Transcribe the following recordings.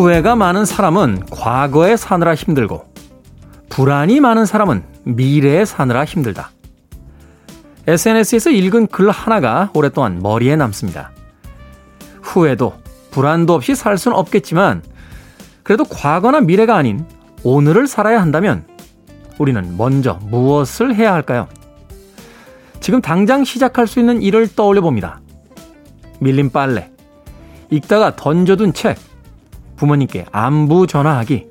후회가 많은 사람은 과거에 사느라 힘들고 불안이 많은 사람은 미래에 사느라 힘들다. SNS에서 읽은 글 하나가 오랫동안 머리에 남습니다. 후회도 불안도 없이 살 수는 없겠지만 그래도 과거나 미래가 아닌 오늘을 살아야 한다면 우리는 먼저 무엇을 해야 할까요? 지금 당장 시작할 수 있는 일을 떠올려 봅니다. 밀린 빨래, 읽다가 던져둔 책, 부모님께 안부 전화하기.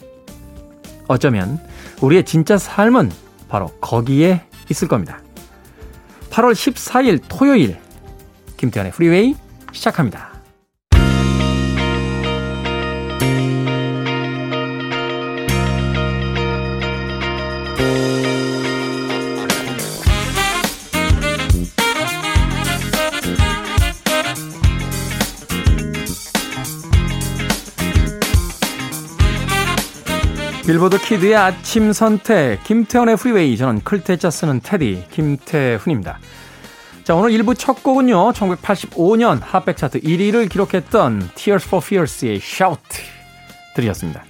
어쩌면 우리의 진짜 삶은 바로 거기에 있을 겁니다. 8월 14일 토요일 김태현의 프리웨이 시작합니다. 빌보드 키드의 아침 선택 김태훈의 프리웨이 저는 클 태 자 쓰는 태디 김태훈입니다. 자 오늘 1부 첫 곡은요 1985년 핫백 차트 1위를 기록했던 Tears for Fears의 Shout 들으셨습니다.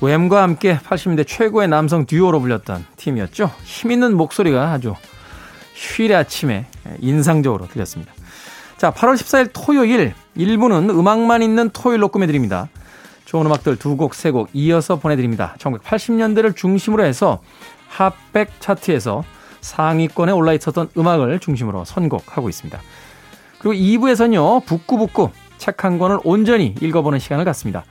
Wham과 함께 80년대 최고의 남성 듀오로 불렸던 팀이었죠. 힘있는 목소리가 아주 휴일의 아침에 인상적으로 들렸습니다. 자 8월 14일 토요일 1부는 음악만 있는 토요일로 꾸며드립니다. 좋은 음악들 두 곡, 세 곡 이어서 보내드립니다. 1980년대를 중심으로 해서 핫백 차트에서 상위권에 올라 있었던 음악을 중심으로 선곡하고 있습니다. 그리고 2부에서는요, 북구북구 책 한 권을 온전히 읽어보는 시간을 갖습니다.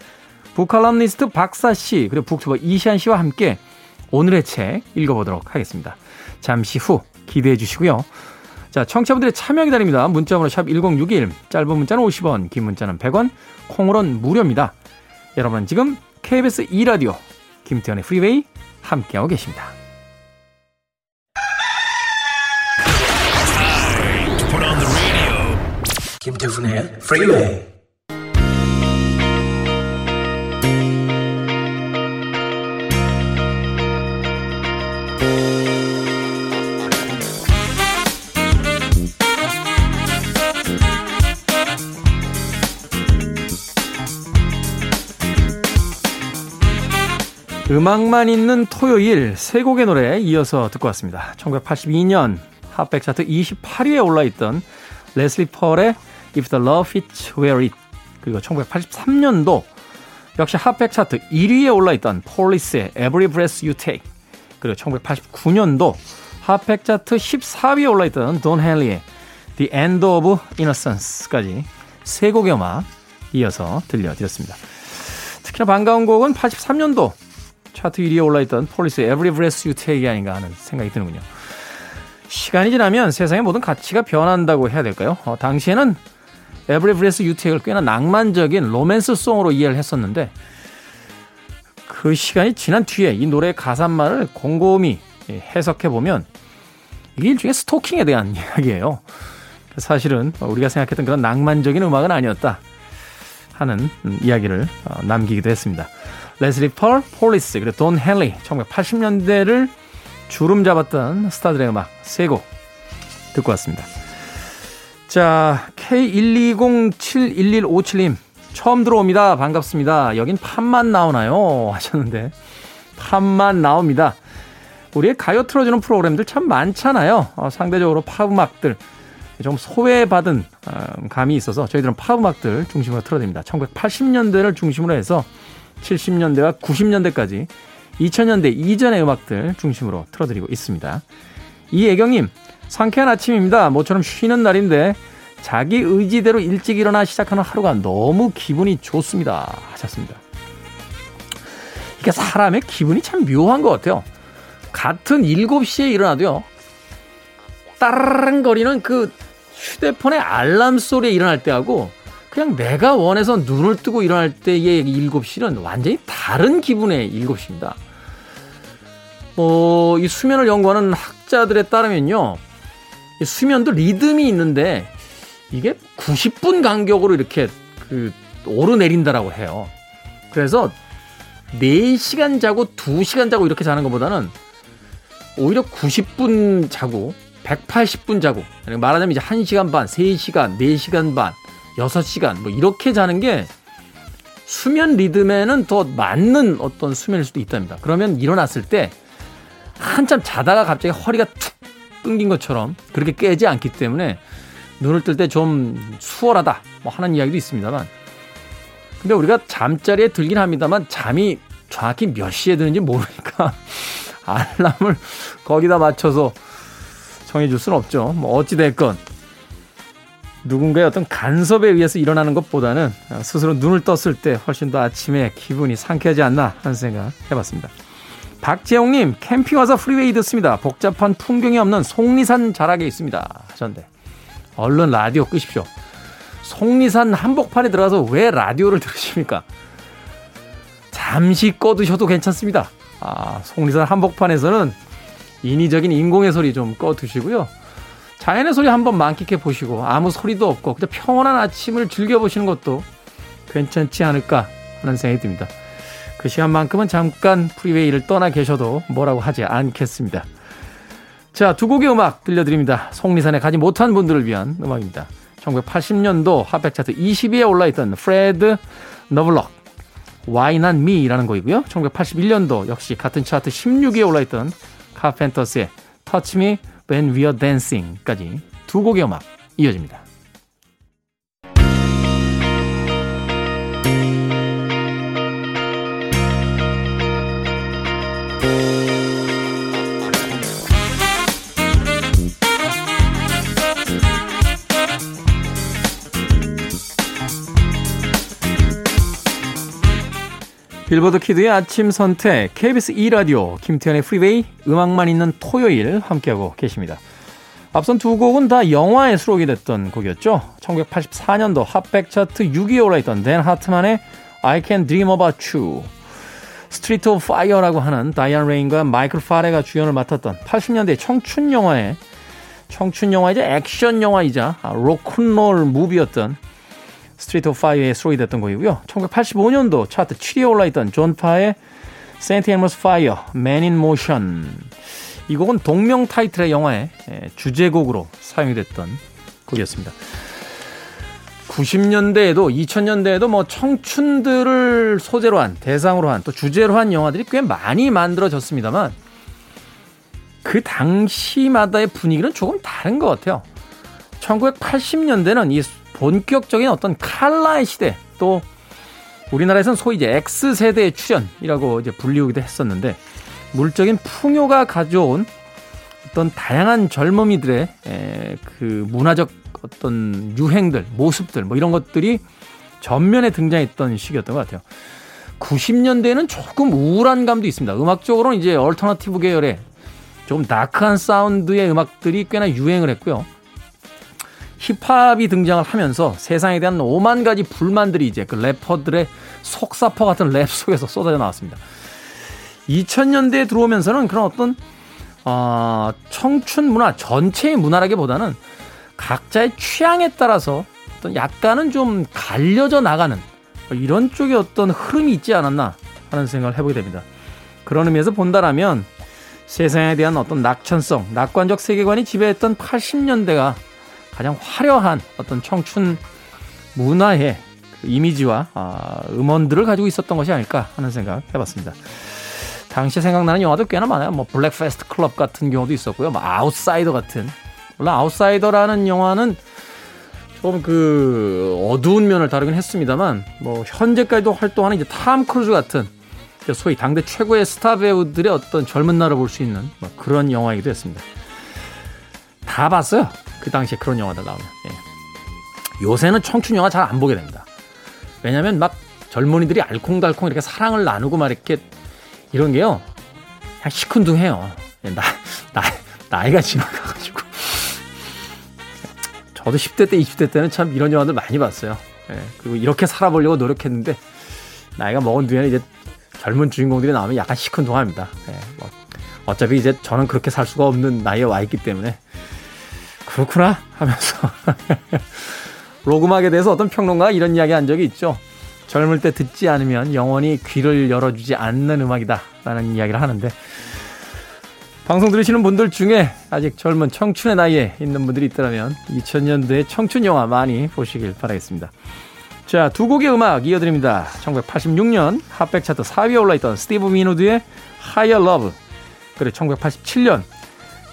북칼럼니스트 박사 씨, 그리고 북튜버 이시안 씨와 함께 오늘의 책 읽어보도록 하겠습니다. 잠시 후 기대해 주시고요. 자, 청취자분들의 참여 기다립니다. 문자번호 샵 1061, 짧은 문자는 50원, 긴 문자는 100원, 콩으로는 무료입니다. 여러분 지금 KBS 2라디오 김태훈의 프리웨이 함께하고 계십니다. 김태훈의 프리웨이 음악만 있는 토요일 세 곡의 노래 이어서 듣고 왔습니다. 1982년 핫백 차트 28위에 올라있던 레슬리 펄의 If the Love Fits Wear It 그리고 1983년도 역시 핫백 차트 1위에 올라있던 폴리스의 Every Breath You Take 그리고 1989년도 핫백 차트 14위에 올라있던 돈 헨리의 The End of Innocence까지 세 곡의 음악 이어서 들려드렸습니다. 특히나 반가운 곡은 83년도 차트 1위에 올라있던 폴리스의 Every Breath You Take이 아닌가 하는 생각이 드는군요. 시간이 지나면 세상의 모든 가치가 변한다고 해야 될까요? 어, 당시에는 Every Breath You Take을 꽤나 낭만적인 로맨스 song으로 이해를 했었는데 그 시간이 지난 뒤에 이 노래의 가사말을 곰곰이 해석해 보면 이게 일종의 스토킹에 대한 이야기예요. 사실은 우리가 생각했던 그런 낭만적인 음악은 아니었다 하는 이야기를 어, 남기기도 했습니다. 레슬리 펄, 폴리스, 그리고 돈 헨리 1980년대를 주름 잡았던 스타들의 음악 세곡 듣고 왔습니다. 자, K120711157님 처음 들어옵니다. 반갑습니다. 여긴 팝만 나오나요? 하셨는데 팝만 나옵니다. 우리의 가요 틀어주는 프로그램들 참 많잖아요. 어, 상대적으로 팝 음악들 좀 소외받은 어, 감이 있어서 저희들은 팝 음악들 중심으로 틀어드립니다. 1980년대를 중심으로 해서 70년대와 90년대까지 2000년대 이전의 음악들 중심으로 틀어드리고 있습니다. 이애경님, 상쾌한 아침입니다. 모처럼 쉬는 날인데 자기 의지대로 일찍 일어나 시작하는 하루가 너무 기분이 좋습니다. 하셨습니다. 이게 사람의 기분이 참 묘한 것 같아요. 같은 7시에 일어나도요. 따르릉 거리는 그 휴대폰의 알람 소리에 일어날 때하고 그냥 내가 원해서 눈을 뜨고 일어날 때의 7시는 완전히 다른 기분의 7시입니다. 어, 이 수면을 연구하는 학자들에 따르면요. 이 수면도 리듬이 있는데 이게 90분 간격으로 이렇게 그 오르내린다라고 해요. 그래서 4시간 자고 2시간 자고 이렇게 자는 것보다는 오히려 90분 자고 180분 자고 말하자면 이제 1시간 반, 3시간, 4시간 반 6시간 뭐 이렇게 자는 게 수면 리듬에는 더 맞는 어떤 수면일 수도 있답니다. 그러면 일어났을 때 한참 자다가 갑자기 허리가 툭 끊긴 것처럼 그렇게 깨지 않기 때문에 눈을 뜰 때 좀 수월하다 뭐 하는 이야기도 있습니다만 근데 우리가 잠자리에 들긴 합니다만 잠이 정확히 몇 시에 드는지 모르니까 알람을 거기다 맞춰서 정해줄 수는 없죠. 뭐 어찌됐건 누군가의 어떤 간섭에 의해서 일어나는 것보다는 스스로 눈을 떴을 때 훨씬 더 아침에 기분이 상쾌하지 않나 하는 생각 해봤습니다. 박재홍님 캠핑 와서 프리웨이 듣습니다. 복잡한 풍경이 없는 속리산 자락에 있습니다. 하셨는데 얼른 라디오 끄십시오. 속리산 한복판에 들어가서 왜 라디오를 들으십니까? 잠시 꺼두셔도 괜찮습니다. 아, 속리산 한복판에서는 인위적인 인공의 소리 좀 꺼두시고요. 자연의 소리 한번 만끽해 보시고 아무 소리도 없고 그냥 평온한 아침을 즐겨보시는 것도 괜찮지 않을까 하는 생각이 듭니다. 그 시간만큼은 잠깐 프리웨이를 떠나 계셔도 뭐라고 하지 않겠습니다. 자, 두 곡의 음악 들려드립니다. 속리산에 가지 못한 분들을 위한 음악입니다. 1980년도 핫백 차트 20위에 올라있던 프레드 너블럭 Why Not Me라는 곡이고요. 1981년도 역시 같은 차트 16위에 올라있던 카펜터스의 Me When We're Dancing까지 두 곡의 음악 이어집니다. 빌보드 kid의 아침 선택, KBS 2라디오, 김태훈의 프리웨이, 음악만 있는 토요일 함께하고 계십니다. 앞선 두 곡은 다 영화에 수록이 됐던 곡이었죠. 1984년도 핫백 차트 6위에 올라있던 댄 하트만의 I Can Dream About You. Street of Fire라고 하는 다이안 레인과 마이클 파레가 주연을 맡았던 80년대 청춘 영화의 청춘 영화이자 액션 영화이자 로큰롤 무비였던 Street of Fire에 수록이 됐던 곡이고요. 1985년도 차트 7위에 올라있던 존 파의 St. Elmo's Fire, Man in Motion. 이 곡은 동명 타이틀의 영화의 주제곡으로 사용이 됐던 곡이었습니다. 90년대에도 2000년대에도 뭐 청춘들을 소재로 한 대상으로 한 또 주제로 한 영화들이 꽤 많이 만들어졌습니다만 그 당시마다의 분위기는 조금 다른 것 같아요. 1980년대는 이 본격적인 어떤 칼라의 시대 또 우리나라에서는 소위 이제 X세대의 출현이라고 이제 불리우기도 했었는데 물적인 풍요가 가져온 어떤 다양한 젊은이들의 에, 그 문화적 어떤 유행들, 모습들 뭐 이런 것들이 전면에 등장했던 시기였던 것 같아요. 90년대에는 조금 우울한 감도 있습니다. 음악적으로는 이제 alternative 계열의 조금 다크한 사운드의 음악들이 꽤나 유행을 했고요. 힙합이 등장을 하면서 세상에 대한 오만 가지 불만들이 이제 그 래퍼들의 속사포 같은 랩 속에서 쏟아져 나왔습니다. 2000년대에 들어오면서는 그런 어떤 어, 청춘 문화 전체의 문화라기보다는 각자의 취향에 따라서 어떤 약간은 좀 갈려져 나가는 이런 쪽의 어떤 흐름이 있지 않았나 하는 생각을 해보게 됩니다. 그런 의미에서 본다라면 세상에 대한 어떤 낙천성, 낙관적 세계관이 지배했던 80년대가 가장 화려한 어떤 청춘 문화의 그 이미지와 아, 음원들을 가지고 있었던 것이 아닐까 하는 생각 해봤습니다. 당시에 생각나는 영화도 꽤나 많아요. 뭐 Breakfast Club 같은 경우도 있었고요. 뭐 아웃사이더 같은 물론 아웃사이더라는 영화는 좀그 어두운 면을 다루긴 했습니다만 뭐 현재까지도 활동하는 이제 탐 크루즈 같은 소위 당대 최고의 스타 배우들의 어떤 젊은 날을 볼 수 있는 뭐 그런 영화이기도 했습니다. 다 봤어요. 그 당시에 그런 영화들 나오면. 예. 요새는 청춘 영화 잘 안 보게 됩니다. 왜냐면 막 젊은이들이 알콩달콩 이렇게 사랑을 나누고 막 이렇게 이런 게요. 그냥 시큰둥해요. 예, 나, 나, 나이가 지나가가지고. 저도 10대 때, 20대 때는 참 이런 영화들 많이 봤어요. 예, 그리고 이렇게 살아보려고 노력했는데, 나이가 먹은 뒤에는 이제 젊은 주인공들이 나오면 약간 시큰둥합니다. 예, 뭐 어차피 이제 저는 그렇게 살 수가 없는 나이에 와 있기 때문에 그렇구나 하면서 로그막에 대해서 어떤 평론가가 이런 이야기 한 적이 있죠. 젊을 때 듣지 않으면 영원히 귀를 열어주지 않는 음악이다 라는 이야기를 하는데 방송 들으시는 분들 중에 아직 젊은 청춘의 나이에 있는 분들이 있더라면 2000년도의 청춘 영화 많이 보시길 바라겠습니다. 자, 두 곡의 음악 이어드립니다. 1986년 핫백 차트 4위에 올라있던 스티브 윈우드의 Higher Love. 그리고 1987년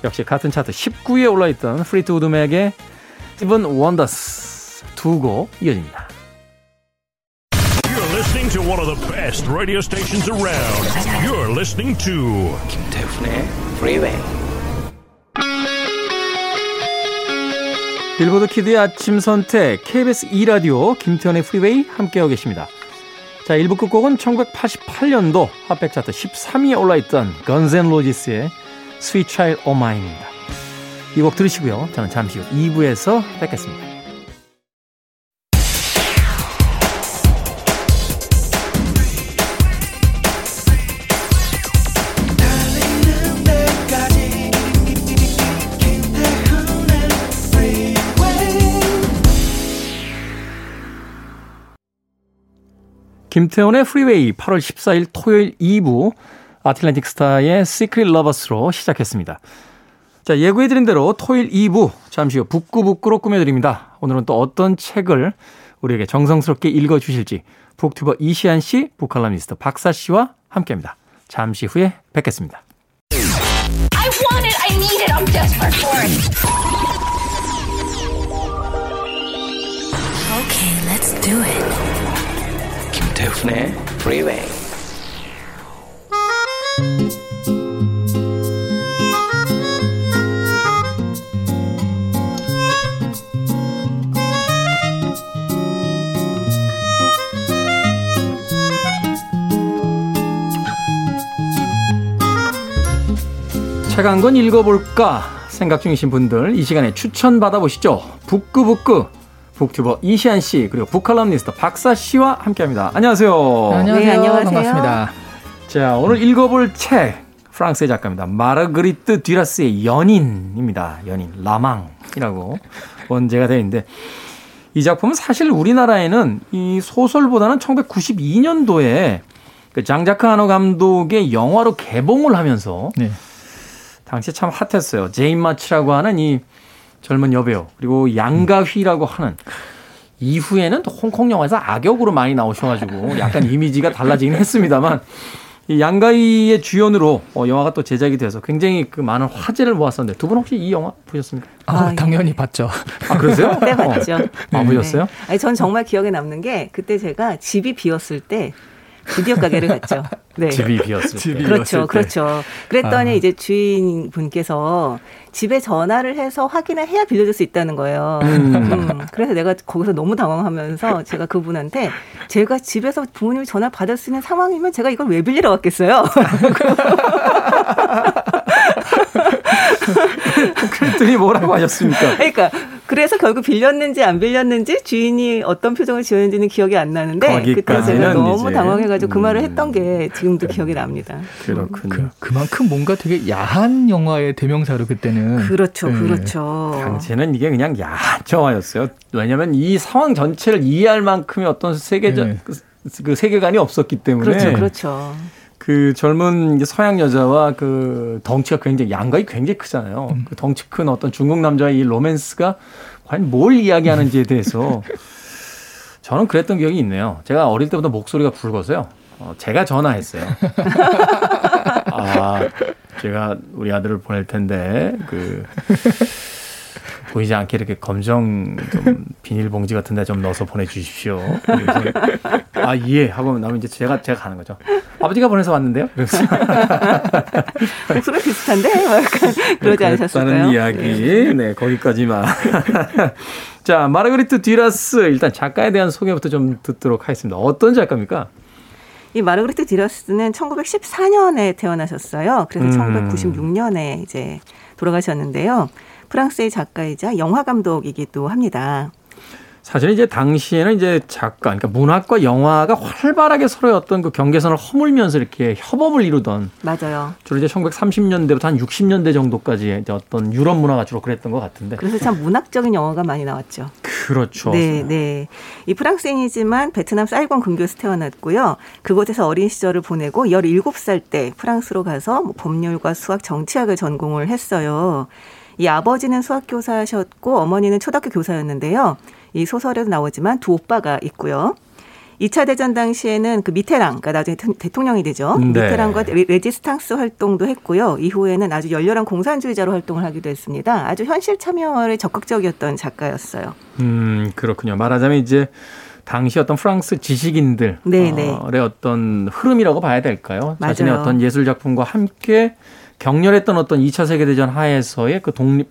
역시 같은 차트 19위에 올라있던 플리트우드 맥의 Seven Wonders 두 곡 이어집니다. You're listening to one of the best radio stations around. You're listening to 김태훈의 Freeway. 빌보드 kid의 아침 선택 KBS 2 라디오 김태훈의 프리웨이 함께하고 계십니다. 자, 1부 끝곡은 1988년도 핫백 차트 13위에 올라있던 건즈 앤 로지스의 Sweet Child O' Mine입니다. 이 곡 들으시고요. 저는 잠시 후 2부에서 뵙겠습니다. 김태훈의 프리웨이 8월 14일 토요일 2부 아틀란틱 스타의 Secret Lovers로 시작했습니다. 자, 예고해드린 대로 토요일 2부 잠시 후 북구북구로 꾸며드립니다. 오늘은 또 어떤 책을 우리에게 정성스럽게 읽어주실지 booktuber 이시한 씨, book칼럼니스트 박사 씨와 함께합니다. 잠시 후에 뵙겠습니다. I want it, I need it, I'm desperate for it. Okay, let's do it. 김태훈의 Freeway. 책 한 권 읽어볼까 생각 중이신 분들 이 시간에 추천 받아보시죠. 북구북구 북튜버 이시안 씨 그리고 북칼럼니스트 박사 씨와 함께합니다. 안녕하세요. 네, 안녕하세요. 네, 안녕하세요. 반갑습니다. 자 오늘 읽어볼 책 프랑스의 작가입니다. 마르그리트 듀라스의 연인입니다. 연인 라망이라고 원제가 되어 있는데 이 작품은 사실 우리나라에는 이 소설보다는 1992년도에 그 장자크 하노 감독의 영화로 개봉을 하면서 네. 당시에 참 핫했어요. 제인 마치라고 하는 이 젊은 여배우 그리고 양가휘라고 하는 이후에는 또 홍콩 영화에서 악역으로 많이 나오셔가지고 약간 이미지가 달라지긴 했습니다만 이 양가휘의 주연으로 어, 영화가 또 제작이 돼서 굉장히 그 많은 화제를 모았었는데 두 분 혹시 이 영화 보셨습니까? 아, 아 당연히 예. 봤죠. 아 그러세요? 네 봤죠. 어. 아 보셨어요? 네. 아니 전 정말 기억에 남는 게 그때 제가 집이 비었을 때 비디오 가게를 갔죠. 네. 집이 비었을 때. 그렇죠, 때. 그렇죠. 그랬더니 아. 이제 주인 분께서 집에 전화를 해서 확인을 해야 빌려줄 수 있다는 거예요. 음. 음. 그래서 내가 거기서 너무 당황하면서 제가 그분한테 제가 집에서 부모님이 전화 받을 수 있는 상황이면 제가 이걸 왜 빌리러 왔겠어요? 그랬더니 뭐라고 하셨습니까? 그러니까 그래서 결국 빌렸는지 안 빌렸는지 주인이 어떤 표정을 지었는지는 기억이 안 나는데 그때 제가 너무. 당황해가지고 그 말을 음. 했던 게 지금도 기억이 납니다. 그렇군요. 그, 만큼 뭔가 되게 야한 영화의 대명사로 그때는 그렇죠, 네. 그렇죠. 당시에는 이게 그냥 야한 영화였어요. 왜냐하면 이 상황 전체를 이해할 만큼의 어떤 세계적 네. 그, 그 세계관이 없었기 때문에 그렇죠, 그렇죠. 그 젊은 서양 여자와 그 덩치가 굉장히 양가이 굉장히 크잖아요. 음. 그 덩치 큰 어떤 중국 남자의 이 로맨스가 과연 뭘 이야기하는지에 대해서 저는 그랬던 기억이 있네요. 제가 어릴 때부터 목소리가 굵어서요. 어, 제가 전화했어요. 아, 제가 우리 아들을 보낼 텐데 그 보이지 않게 이렇게 검정 좀 비닐봉지 같은 데 좀 넣어서 보내주십시오. 아, 예. 하고 나면 이제 제가, 제가 가는 거죠. 아버지가 보내서 왔는데요? 목소리 비슷한데? 그러지 네, 않으셨을까요? 다는 이야기. 네. 네, 거기까지만. 자, 마르그리트 디라스. 일단 작가에 대한 소개부터 좀 듣도록 하겠습니다. 어떤 작가입니까? 이 마르그리트 디라스는 1914년에 태어나셨어요. 그래서 음. 1996년에 이제 돌아가셨는데요. 프랑스의 작가이자 영화 감독이기도 합니다. 사실 이제 당시에는 이제 작가, 그러니까 문학과 영화가 활발하게 서로의 어떤 그 경계선을 허물면서 이렇게 협업을 이루던. 맞아요. 주로 이제 1930년대부터 한 60년대 정도까지 이제 어떤 유럽 문화가 주로 그랬던 것 같은데. 그래서 참 문학적인 영화가 많이 나왔죠. 그렇죠. 네, 네. 이 프랑스인이지만 베트남 사이곤 근교에서 태어났고요. 그곳에서 어린 시절을 보내고 17살 때 프랑스로 가서 뭐 법률과 수학, 정치학을 전공을 했어요. 이 아버지는 수학 교사셨고 어머니는 초등학교 교사였는데요. 이 소설에도 나오지만 두 오빠가 있고요. 2차 대전 당시에는 그 미테랑, 그러니까 나중에 대통령이 되죠. 네. 미테랑과 레지스탕스 활동도 했고요. 이후에는 아주 열렬한 공산주의자로 활동을 하기도 했습니다. 아주 현실 참여에 적극적이었던 작가였어요. 음, 그렇군요. 말하자면 이제 당시 어떤 프랑스 지식인들의 네네. 네. 어떤 흐름이라고 봐야 될까요? 맞아요. 자신의 어떤 예술 작품과 함께 격렬했던 어떤 2차 세계대전 하에서의 그 독립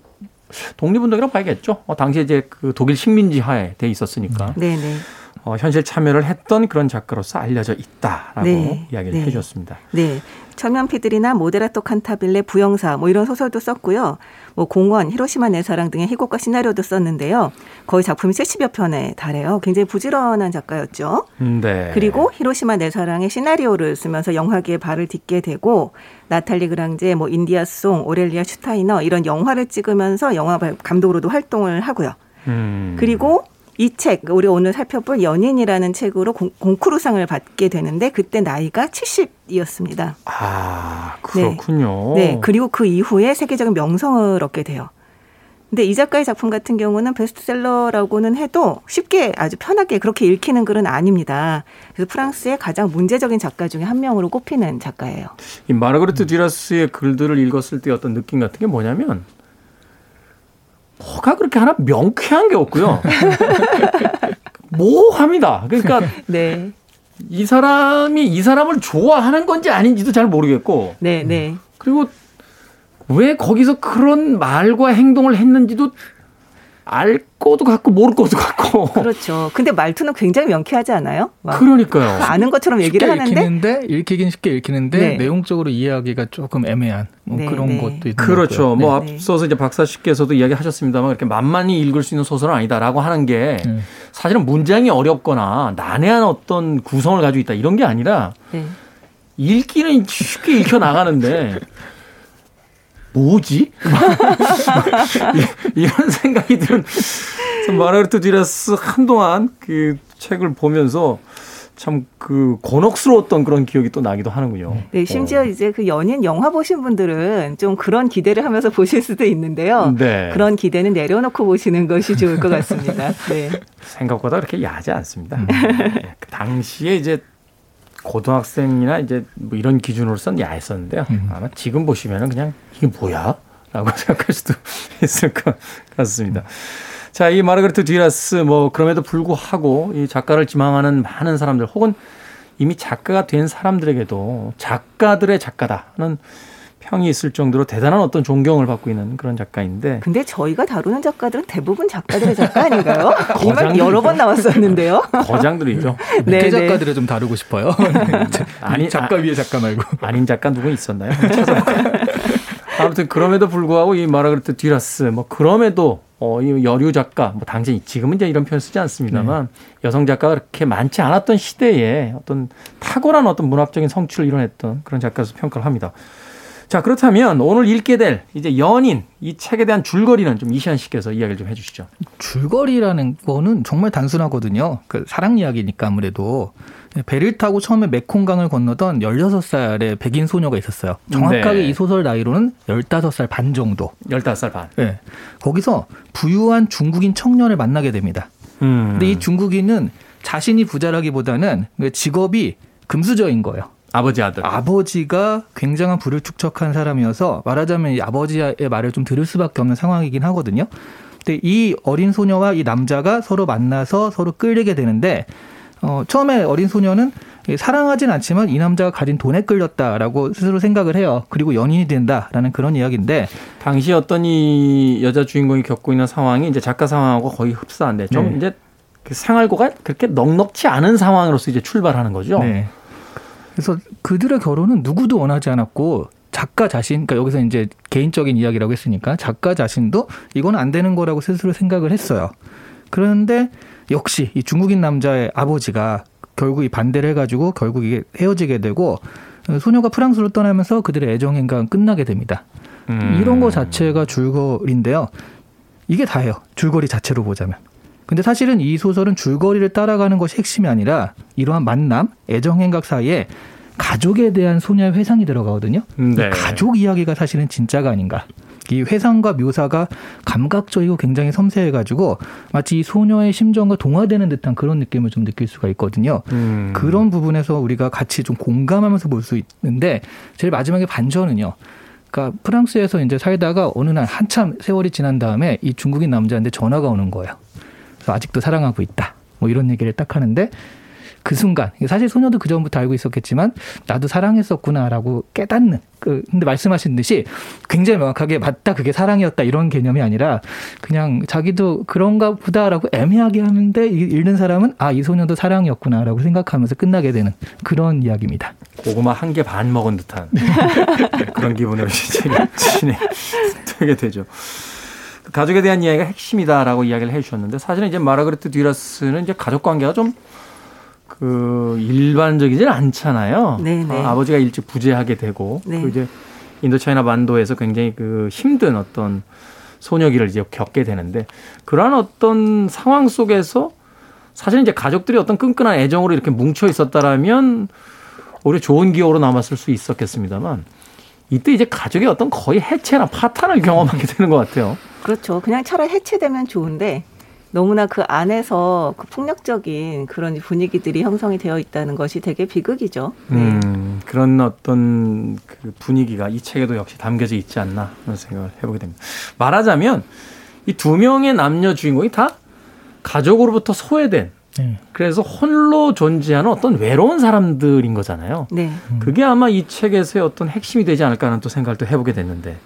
독립운동이라고 봐야겠죠. 어, 당시에 이제 그 독일 식민지 하에 돼 있었으니까. 네네. 네. 어, 현실 참여를 했던 그런 작가로서 알려져 있다라고 네. 이야기를 네. 해주셨습니다. 네. 천면피들이나 모데라토 칸타빌레 부영사 뭐 이런 소설도 썼고요. 뭐 공원, 히로시마 내 사랑 등의 희곡과 시나리오도 썼는데요. 거의 작품이 70여 편에 달해요. 굉장히 부지런한 작가였죠. 네. 그리고 히로시마 내 사랑의 시나리오를 쓰면서 영화계에 발을 딛게 되고 나탈리 그랑제, 뭐 인디아송, 오렐리아 슈타이너 이런 영화를 찍으면서 영화 감독으로도 활동을 하고요. 음. 그리고 이 책, 우리 오늘 살펴볼 연인이라는 책으로 공, 공쿠르상을 받게 되는데 그때 나이가 70이었습니다. 아, 그렇군요. 네. 네. 그리고 그 이후에 세계적인 명성을 얻게 돼요. 근데 이 작가의 작품 같은 경우는 베스트셀러라고는 해도 쉽게 아주 편하게 그렇게 읽히는 글은 아닙니다. 그래서 프랑스의 가장 문제적인 작가 중에 한 명으로 꼽히는 작가예요. 이 마르가르트 듀라스의 글들을 읽었을 때 어떤 느낌 같은 게 뭐냐면 뭐가 그렇게 하나 명쾌한 게 없고요. 모호합니다. 그러니까 네. 이 사람이 이 사람을 좋아하는 건지 아닌지도 잘 모르겠고. 네, 네. 그리고 왜 거기서 그런 말과 행동을 했는지도 알 거도 같고 모를 거도 같고. 그렇죠. 근데 말투는 굉장히 명쾌하지 않아요? 그러니까요. 아는 것처럼 얘기를 하는데 읽히는데 읽히긴 쉽게 읽히는데 네. 내용적으로 이해하기가 조금 애매한 뭐 네, 그런 네. 것도 있는 그렇죠. 뭐 네. 앞서서 이제 박사 씨께서도 이야기하셨습니다만 이렇게 만만히 읽을 수 있는 소설은 아니다라고 하는 게 네. 사실은 문장이 어렵거나 난해한 어떤 구성을 가지고 있다 이런 게 아니라 네. 읽기는 쉽게 읽혀 나가는데 뭐지? 이런 생각이 드는 마르가르트 디라스 한동안 그 책을 보면서 참그 곤혹스러웠던 그런 기억이 또 나기도 하는군요. 네, 심지어 어. 이제 그 연인 영화 보신 분들은 좀 그런 기대를 하면서 보실 수도 있는데요. 네. 그런 기대는 내려놓고 보시는 것이 좋을 것 같습니다. 네. 생각보다 그렇게 야하지 않습니다. 음. 네. 그 당시에 이제 고등학생이나 이제 뭐 이런 기준으로선 야했었는데요. 음. 아마 지금 보시면은 그냥 이게 뭐야? 라고 생각할 수도 있을 것 같습니다. 음. 자, 이 마르가르트 듀라스 뭐 그럼에도 불구하고 이 작가를 지망하는 많은 사람들 혹은 이미 작가가 된 사람들에게도 작가들의 작가다는 평이 있을 정도로 대단한 어떤 존경을 받고 있는 그런 작가인데. 근데 저희가 다루는 작가들은 대부분 작가들의 작가 아닌가요? 이말 여러 번 나왔었는데요. 거장들이죠. 네, 네. 작가들을 좀 다루고 싶어요. 아니 작가 위에 작가 말고. 아닌 작가 누구 있었나요? 아무튼 그럼에도 불구하고 이 마라그르트 듀라스 뭐 그럼에도 어, 이 여류 작가, 뭐 당시 지금은 이제 이런 표현 쓰지 않습니다만 네. 여성 작가가 그렇게 많지 않았던 시대에 어떤 탁월한 어떤 문학적인 성취를 이뤄냈던 그런 작가로서 평가를 합니다. 자, 그렇다면 오늘 읽게 될 이제 연인 이 책에 대한 줄거리는 좀 이시안 씨께서 이야기를 좀 해주시죠. 줄거리라는 거는 정말 단순하거든요. 그 사랑 이야기니까 아무래도 배를 타고 처음에 메콩강을 건너던 16살의 백인 소녀가 있었어요. 정확하게 네. 이 소설 나이로는 15살 반 정도. 15살 반. 네. 거기서 부유한 중국인 청년을 만나게 됩니다. 음. 근데 이 중국인은 자신이 부자라기보다는 직업이 금수저인 거예요. 아버지 아들. 아버지가 굉장한 부를 축적한 사람이어서 말하자면 이 아버지의 말을 좀 들을 수밖에 없는 상황이긴 하거든요. 근데 이 어린 소녀와 이 남자가 서로 만나서 서로 끌리게 되는데 어, 처음에 어린 소녀는 사랑하진 않지만 이 남자가 가진 돈에 끌렸다라고 스스로 생각을 해요. 그리고 연인이 된다라는 그런 이야기인데 당시 어떤 이 여자 주인공이 겪고 있는 상황이 이제 작가 상황하고 거의 흡사한데 좀 네. 이제 그 생활고가 그렇게 넉넉치 않은 상황으로서 이제 출발하는 거죠. 네. 그래서 그들의 결혼은 누구도 원하지 않았고 작가 자신, 그러니까 여기서 이제 개인적인 이야기라고 했으니까 작가 자신도 이건 안 되는 거라고 스스로 생각을 했어요. 그런데 역시 이 중국인 남자의 아버지가 결국 이 반대를 해가지고 결국 이게 헤어지게 되고 소녀가 프랑스로 떠나면서 그들의 애정 행각은 끝나게 됩니다. 음. 이런 거 자체가 줄거리인데요. 이게 다예요. 줄거리 자체로 보자면. 근데 사실은 이 소설은 줄거리를 따라가는 것이 핵심이 아니라 이러한 만남, 애정 행각 사이에 가족에 대한 소녀의 회상이 들어가거든요. 네. 가족 이야기가 사실은 진짜가 아닌가. 이 회상과 묘사가 감각적이고 굉장히 섬세해가지고 마치 이 소녀의 심정과 동화되는 듯한 그런 느낌을 좀 느낄 수가 있거든요. 음. 그런 부분에서 우리가 같이 좀 공감하면서 볼 수 있는데 제일 마지막에 반전은요. 그러니까 프랑스에서 이제 살다가 어느 날 한참 세월이 지난 다음에 이 중국인 남자한테 전화가 오는 거예요. 아직도 사랑하고 있다. 뭐 이런 얘기를 딱 하는데 그 순간 사실 소녀도 그 전부터 알고 있었겠지만 나도 사랑했었구나라고 깨닫는 그 근데 말씀하신 듯이 굉장히 명확하게 맞다 그게 사랑이었다 이런 개념이 아니라 그냥 자기도 그런가 보다라고 애매하게 하는데 읽는 사람은 아 이 소녀도 사랑이었구나라고 생각하면서 끝나게 되는 그런 이야기입니다. 고구마 한 개 반 먹은 듯한 그런 기분으로 진행 되게 되죠. 가족에 대한 이야기가 핵심이다라고 이야기를 해주셨는데 사실은 이제 마라그레트 듀라스는 이제 가족 관계가 좀 그 일반적이진 않잖아요. 네네. 네. 어, 아버지가 일찍 부재하게 되고 네. 그 이제 인도차이나 반도에서 굉장히 그 힘든 어떤 소녀기를 이제 겪게 되는데 그러한 어떤 상황 속에서 사실 이제 가족들이 어떤 끈끈한 애정으로 이렇게 뭉쳐 있었다라면 오히려 좋은 기억으로 남았을 수 있었겠습니다만 이때 이제 가족의 어떤 거의 해체나 파탄을 경험하게 되는 것 같아요. 그렇죠. 그냥 차라리 해체되면 좋은데 너무나 그 안에서 그 폭력적인 그런 분위기들이 형성이 되어 있다는 것이 되게 비극이죠. 네. 음, 그런 어떤 그 분위기가 이 책에도 역시 담겨져 있지 않나 그런 생각을 해보게 됩니다. 말하자면 이 두 명의 남녀 주인공이 다 가족으로부터 소외된 네. 그래서 홀로 존재하는 어떤 외로운 사람들인 거잖아요. 네. 그게 아마 이 책에서의 어떤 핵심이 되지 않을까 하는 또 생각을 또 해보게 됐는데.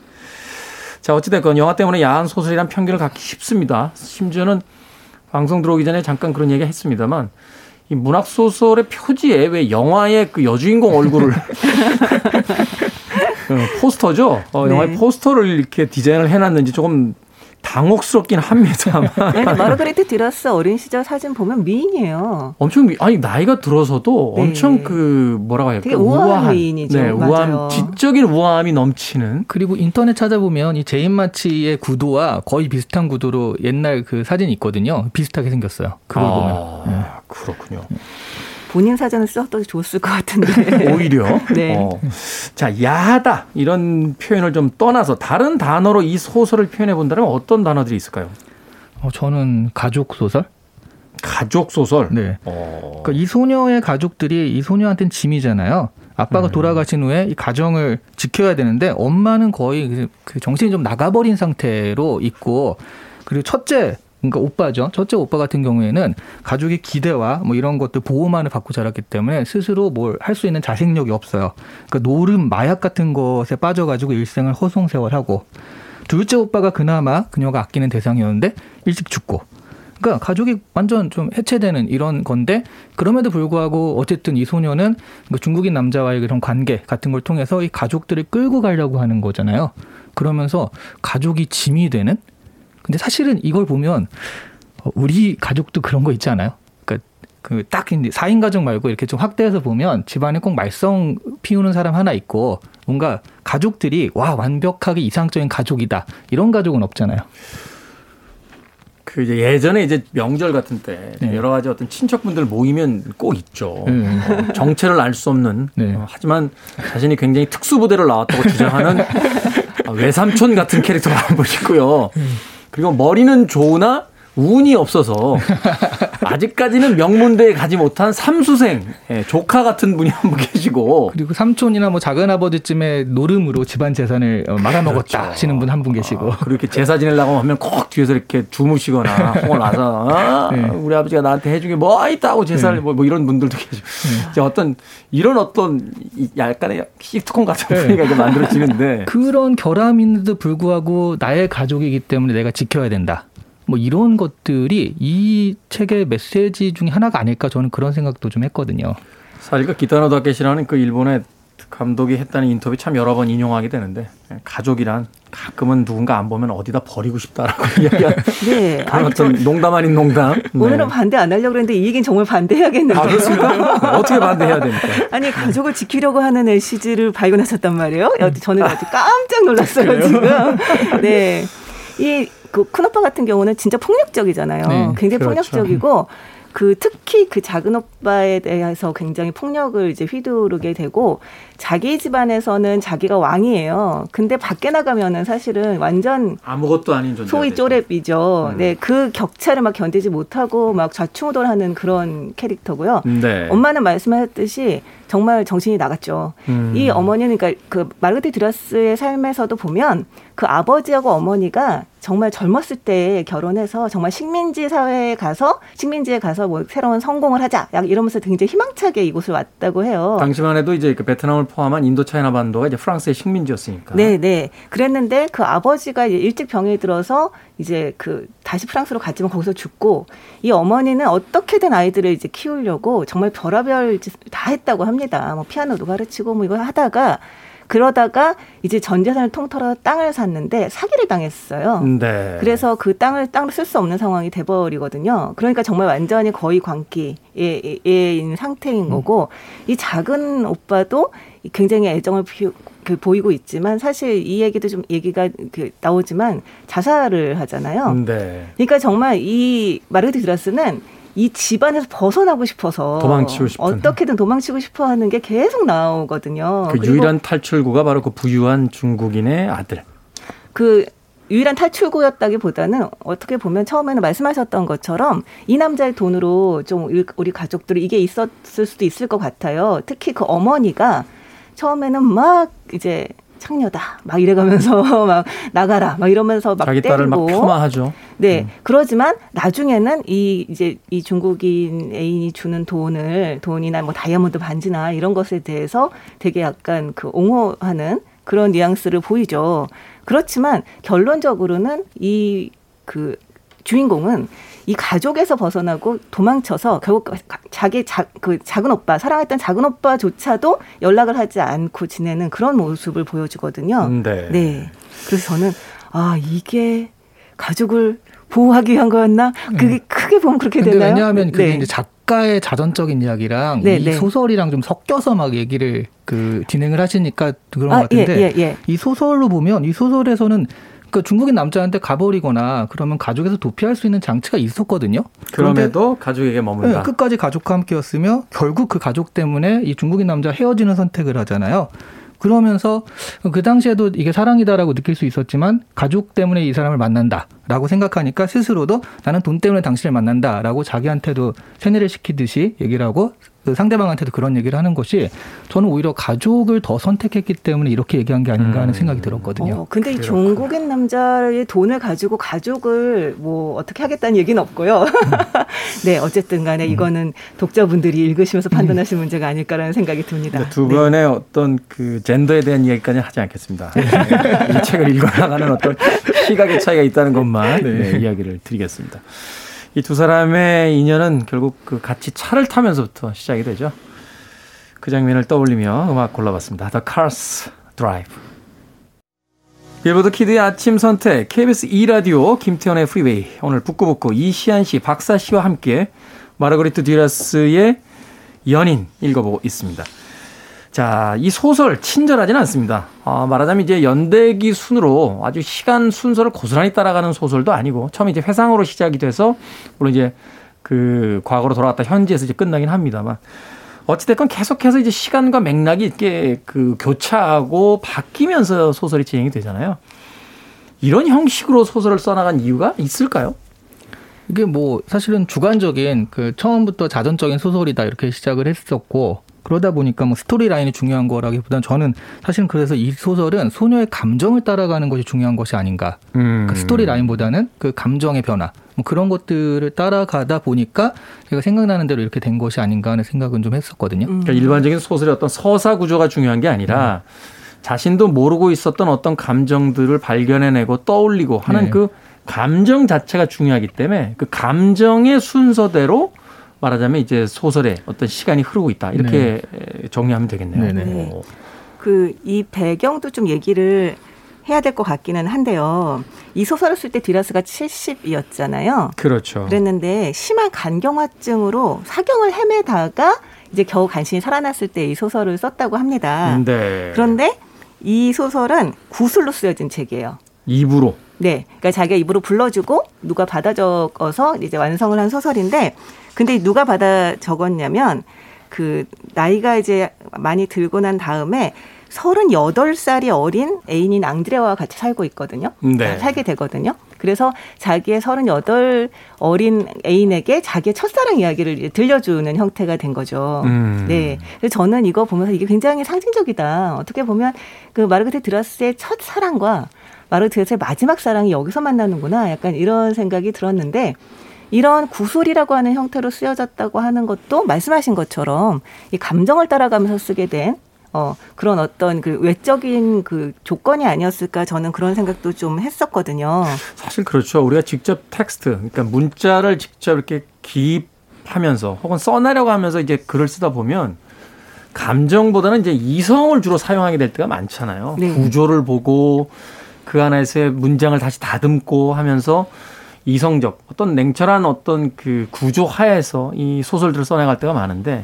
자, 어찌됐건 영화 때문에 야한 소설이란 편견을 갖기 쉽습니다. 심지어는 방송 들어오기 전에 잠깐 그런 얘기 했습니다만 이 문학 소설의 표지에 왜 영화의 그 여주인공 얼굴을 어, 포스터죠. 어, 네. 영화의 포스터를 이렇게 디자인을 해놨는지 조금 당혹스럽긴 합니다만. 아니, 마르그리트 뒤라스 어린 시절 사진 보면 미인이에요. 엄청 미, 아니 나이가 들어서도 네. 엄청 그 뭐라고 해야 될까 우아한, 우아한 미인이죠. 네, 우아함, 지적인 우아함이 넘치는. 그리고 인터넷 찾아보면 이 제인 마치의 구도와 거의 비슷한 구도로 옛날 그 사진이 있거든요. 비슷하게 생겼어요. 그걸 아, 보면. 네. 그렇군요. 본인 사진을 써도 좋았을 것 같은데. 오히려. 네. 어. 자, 야하다 이런 표현을 좀 떠나서 다른 단어로 이 소설을 표현해 본다면 어떤 단어들이 있을까요? 어, 저는 가족 소설. 가족 소설. 네. 어. 그러니까 이 소녀의 가족들이 이 소녀한테는 짐이잖아요. 아빠가 음. 돌아가신 후에 이 가정을 지켜야 되는데 엄마는 거의 그, 그 정신이 좀 나가버린 상태로 있고 그리고 첫째 그러니까 오빠죠. 첫째 오빠 같은 경우에는 가족의 기대와 뭐 이런 것들 보호만을 받고 자랐기 때문에 스스로 뭘 할 수 있는 자생력이 없어요. 그러니까 노름, 마약 같은 것에 빠져가지고 일생을 허송세월하고 둘째 오빠가 그나마 그녀가 아끼는 대상이었는데 일찍 죽고 그러니까 가족이 완전 좀 해체되는 이런 건데 그럼에도 불구하고 어쨌든 이 소녀는 그 중국인 남자와의 그런 관계 같은 걸 통해서 이 가족들을 끌고 가려고 하는 거잖아요. 그러면서 가족이 짐이 되는 근데 사실은 이걸 보면 어, 우리 가족도 그런 거 있지 않아요? 그딱 그러니까 그 4인 가족 말고 이렇게 좀 확대해서 보면 집안에 꼭 말썽 피우는 사람 하나 있고 뭔가 가족들이 와 완벽하게 이상적인 가족이다 이런 가족은 없잖아요. 그 이제 예전에 이제 명절 같은 때 네. 여러 가지 어떤 친척분들 모이면 꼭 있죠. 네. 어, 정체를 알 수 없는 네. 어, 하지만 자신이 굉장히 특수부대를 나왔다고 주장하는 외삼촌 같은 캐릭터가 한 분 있고요. 음. 그리고 머리는 좋으나 운이 없어서 아직까지는 명문대에 가지 못한 삼수생 예, 조카 같은 분이 한 분 계시고 그리고 삼촌이나 뭐 작은 아버지쯤의 노름으로 집안 재산을 어, 말아먹었다 그렇죠. 하시는 분 한분 계시고 아, 그렇게 제사 지내려고 하면 꼭 뒤에서 이렇게 주무시거나 홍을 나서 아, 네. 우리 아버지가 나한테 해준 게 뭐 있다고 제사를 네. 뭐, 뭐, 이런 분들도 계시고 네. 어떤 이런 어떤 약간의 시트콤 같은 네. 분위기가 만들어지는데 그런 결함인데도 불구하고 나의 가족이기 때문에 내가 지켜야 된다. 뭐 이런 것들이 이 책의 메시지 중에 하나가 아닐까 저는 그런 생각도 좀 했거든요. 사실 그 기타노 다케시라는 그 일본의 감독이 했다는 인터뷰 참 여러 번 인용하게 되는데 가족이란 가끔은 누군가 안 보면 어디다 버리고 싶다라고 이야기한 네. 어떤 농담 아닌 농담. 네. 오늘은 반대 안 하려고 그랬는데 이 얘기는 정말 반대해야겠는데. 아, 그렇습니까? 어떻게 반대해야 됩니까? 아니 가족을 지키려고 하는 LCG를 발견하셨단 말이에요. 저는 아주 깜짝 놀랐어요 지금. 네. 이 그 큰오빠 같은 경우는 진짜 폭력적이잖아요. 네, 굉장히 그렇죠. 폭력적이고 그 특히 그 작은 오빠에 대해서 굉장히 폭력을 이제 휘두르게 되고 자기 집안에서는 자기가 왕이에요. 근데 밖에 나가면은 사실은 완전 아무것도 아닌 존재. 소위 쪼렙이죠. 음. 네, 그 격차를 막 견디지 못하고 막 좌충우돌하는 그런 캐릭터고요. 네. 엄마는 말씀하셨듯이 정말 정신이 나갔죠. 음. 이 어머니는 그러니까 그 마르게트 드라스의 삶에서도 보면 그 아버지하고 어머니가 정말 젊었을 때 결혼해서 정말 식민지 사회에 가서 식민지에 가서 뭐 새로운 성공을 하자 약 이러면서 굉장히 희망차게 이곳을 왔다고 해요. 당시만 해도 이제 그 베트남을 포함한 인도 차이나 반도가 이제 프랑스의 식민지였으니까. 네, 네. 그랬는데 그 아버지가 일찍 병에 들어서 이제 그 다시 프랑스로 갔지만 거기서 죽고 이 어머니는 어떻게든 아이들을 이제 키우려고 정말 별의별 다 했다고 합니다. 뭐 피아노도 가르치고 뭐 이거 하다가 그러다가 이제 전 재산을 통틀어 땅을 샀는데 사기를 당했어요. 네. 그래서 그 땅을 땅을 쓸수 없는 상황이 돼버리거든요. 그러니까 정말 완전히 거의 광기인 상태인 음. 거고 음. 이 작은 오빠도 굉장히 애정을 피, 그 보이고 있지만 사실 이 얘기도 좀 얘기가 그 나오지만 자살을 하잖아요. 네. 그러니까 정말 이 마르게트 드라스는 이 집안에서 벗어나고 싶어서 도망치고 싶은 어떻게든 도망치고 싶어 하는 게 계속 나오거든요. 그 유일한 탈출구가 바로 그 부유한 중국인의 아들. 그 유일한 탈출구였다기보다는 어떻게 보면 처음에는 말씀하셨던 것처럼 이 남자의 돈으로 좀 우리 가족들이 이게 있었을 수도 있을 것 같아요. 특히 그 어머니가 처음에는 막 이제 창녀다 막 이래가면서 막 나가라 막 이러면서 막 자기 딸을 막 폄하하죠. 네 음. 그러지만 나중에는 이 이제 이 중국인 애인이 주는 돈을 돈이나 뭐 다이아몬드 반지나 이런 것에 대해서 되게 약간 그 옹호하는 그런 뉘앙스를 보이죠. 그렇지만 결론적으로는 이 그 주인공은 이 가족에서 벗어나고 도망쳐서 결국 자기 자, 그 작은 오빠 사랑했던 작은 오빠조차도 연락을 하지 않고 지내는 그런 모습을 보여주거든요. 음, 네. 네. 그래서 저는 아 이게 가족을 보호하기 위한 거였나? 그게 음. 크게 보면 그렇게 되나요? 왜냐하면 그게 네. 이제 작가의 자전적인 이야기랑 네, 이 네. 소설이랑 좀 섞여서 막 얘기를 그 진행을 하시니까 그런 아, 것 같은데 예, 예, 예. 이 소설로 보면 이 소설에서는 그 중국인 남자한테 가버리거나 그러면 가족에서 도피할 수 있는 장치가 있었거든요. 그럼에도 가족에게 머문다. 네, 끝까지 가족과 함께였으며 결국 그 가족 때문에 이 중국인 남자 헤어지는 선택을 하잖아요. 그러면서 그 당시에도 이게 사랑이다라고 느낄 수 있었지만 가족 때문에 이 사람을 만난다 라고 생각하니까 스스로도 나는 돈 때문에 당신을 만난다 라고 자기한테도 세뇌를 시키듯이 얘기를 하고 그 상대방한테도 그런 얘기를 하는 것이 저는 오히려 가족을 더 선택했기 때문에 이렇게 얘기한 게 아닌가 하는 음. 생각이 들었거든요. 어, 근데 이 중국인 남자의 돈을 가지고 가족을 뭐 어떻게 하겠다는 얘기는 없고요. 네, 어쨌든 간에 음. 이거는 독자분들이 읽으시면서 판단하실 음. 문제가 아닐까라는 생각이 듭니다. 두 분의 네. 어떤 그 젠더에 대한 이야기까지는 하지 않겠습니다. 네. 이 책을 읽어나가는 어떤 시각의 차이가 있다는 것만 네. 네, 이야기를 드리겠습니다. 이 두 사람의 인연은 결국 그 같이 차를 타면서부터 시작이 되죠. 그 장면을 떠올리며 음악 골라봤습니다. The Cars Drive. 빌보드 키드의 아침 선택 KBS 2라디오 김태훈의 프리웨이 오늘 북구북구 이시한 씨, 박사 씨와 함께 마르거리트 듀라스의 연인 읽어보고 있습니다. 자, 이 소설 친절하지는 않습니다. 어, 말하자면 이제 연대기 순으로 아주 시간 순서를 고스란히 따라가는 소설도 아니고 처음에 이제 회상으로 시작이 돼서 물론 이제 그 과거로 돌아갔다 현지에서 이제 끝나긴 합니다만 어찌됐건 계속해서 이제 시간과 맥락이 이렇게 그 교차하고 바뀌면서 소설이 진행이 되잖아요. 이런 형식으로 소설을 써나간 이유가 있을까요? 이게 뭐 사실은 주관적인 그 처음부터 자전적인 소설이다 이렇게 시작을 했었고 그러다 보니까 뭐 스토리 라인이 중요한 거라기보다는 저는 사실은 그래서 이 소설은 소녀의 감정을 따라가는 것이 중요한 것이 아닌가. 음. 그 스토리 라인보다는 그 감정의 변화. 뭐 그런 것들을 따라가다 보니까 제가 생각나는 대로 이렇게 된 것이 아닌가 하는 생각은 좀 했었거든요. 음. 그러니까 일반적인 소설의 어떤 서사 구조가 중요한 게 아니라 음. 자신도 모르고 있었던 어떤 감정들을 발견해내고 떠올리고 하는 네. 그 감정 자체가 중요하기 때문에 그 감정의 순서대로 말하자면 이제 소설의 어떤 시간이 흐르고 있다 이렇게 네. 정리하면 되겠네요. 네. 그이 배경도 좀 얘기를 해야 될 것 같기는 한데요. 이 소설을 쓸 때 디라스가 70이었잖아요. 그렇죠. 그랬는데 심한 간경화증으로 사경을 헤매다가 이제 겨우 간신히 살아났을 때 이 소설을 썼다고 합니다. 네. 그런데 이 소설은 구술로 쓰여진 책이에요. 입으로. 네. 그러니까 자기가 입으로 불러주고 누가 받아 적어서 이제 완성을 한 소설인데 근데 누가 받아 적었냐면 그 나이가 이제 많이 들고 난 다음에 서른여덟 살이 어린 애인인 앙드레와 같이 살고 있거든요. 네. 살게 되거든요. 그래서 자기의 서른여덟 어린 애인에게 자기의 첫사랑 이야기를 들려주는 형태가 된 거죠. 음. 네. 그래서 저는 이거 보면서 이게 굉장히 상징적이다. 어떻게 보면 그 마르그테 드라스의 첫사랑과 마르그테의 마지막 사랑이 여기서 만나는구나. 약간 이런 생각이 들었는데 이런 구술이라고 하는 형태로 쓰여졌다고 하는 것도 말씀하신 것처럼 이 감정을 따라가면서 쓰게 된 어, 그런 어떤 그 외적인 그 조건이 아니었을까 저는 그런 생각도 좀 했었거든요. 사실 그렇죠. 우리가 직접 텍스트, 그러니까 문자를 직접 이렇게 기입하면서 혹은 써내려고 하면서 이제 글을 쓰다 보면 감정보다는 이제 이성을 주로 사용하게 될 때가 많잖아요. 네. 구조를 보고 그 안에서의 문장을 다시 다듬고 하면서 이성적 어떤 냉철한 어떤 그 구조 하에서 이 소설들을 써나갈 때가 많은데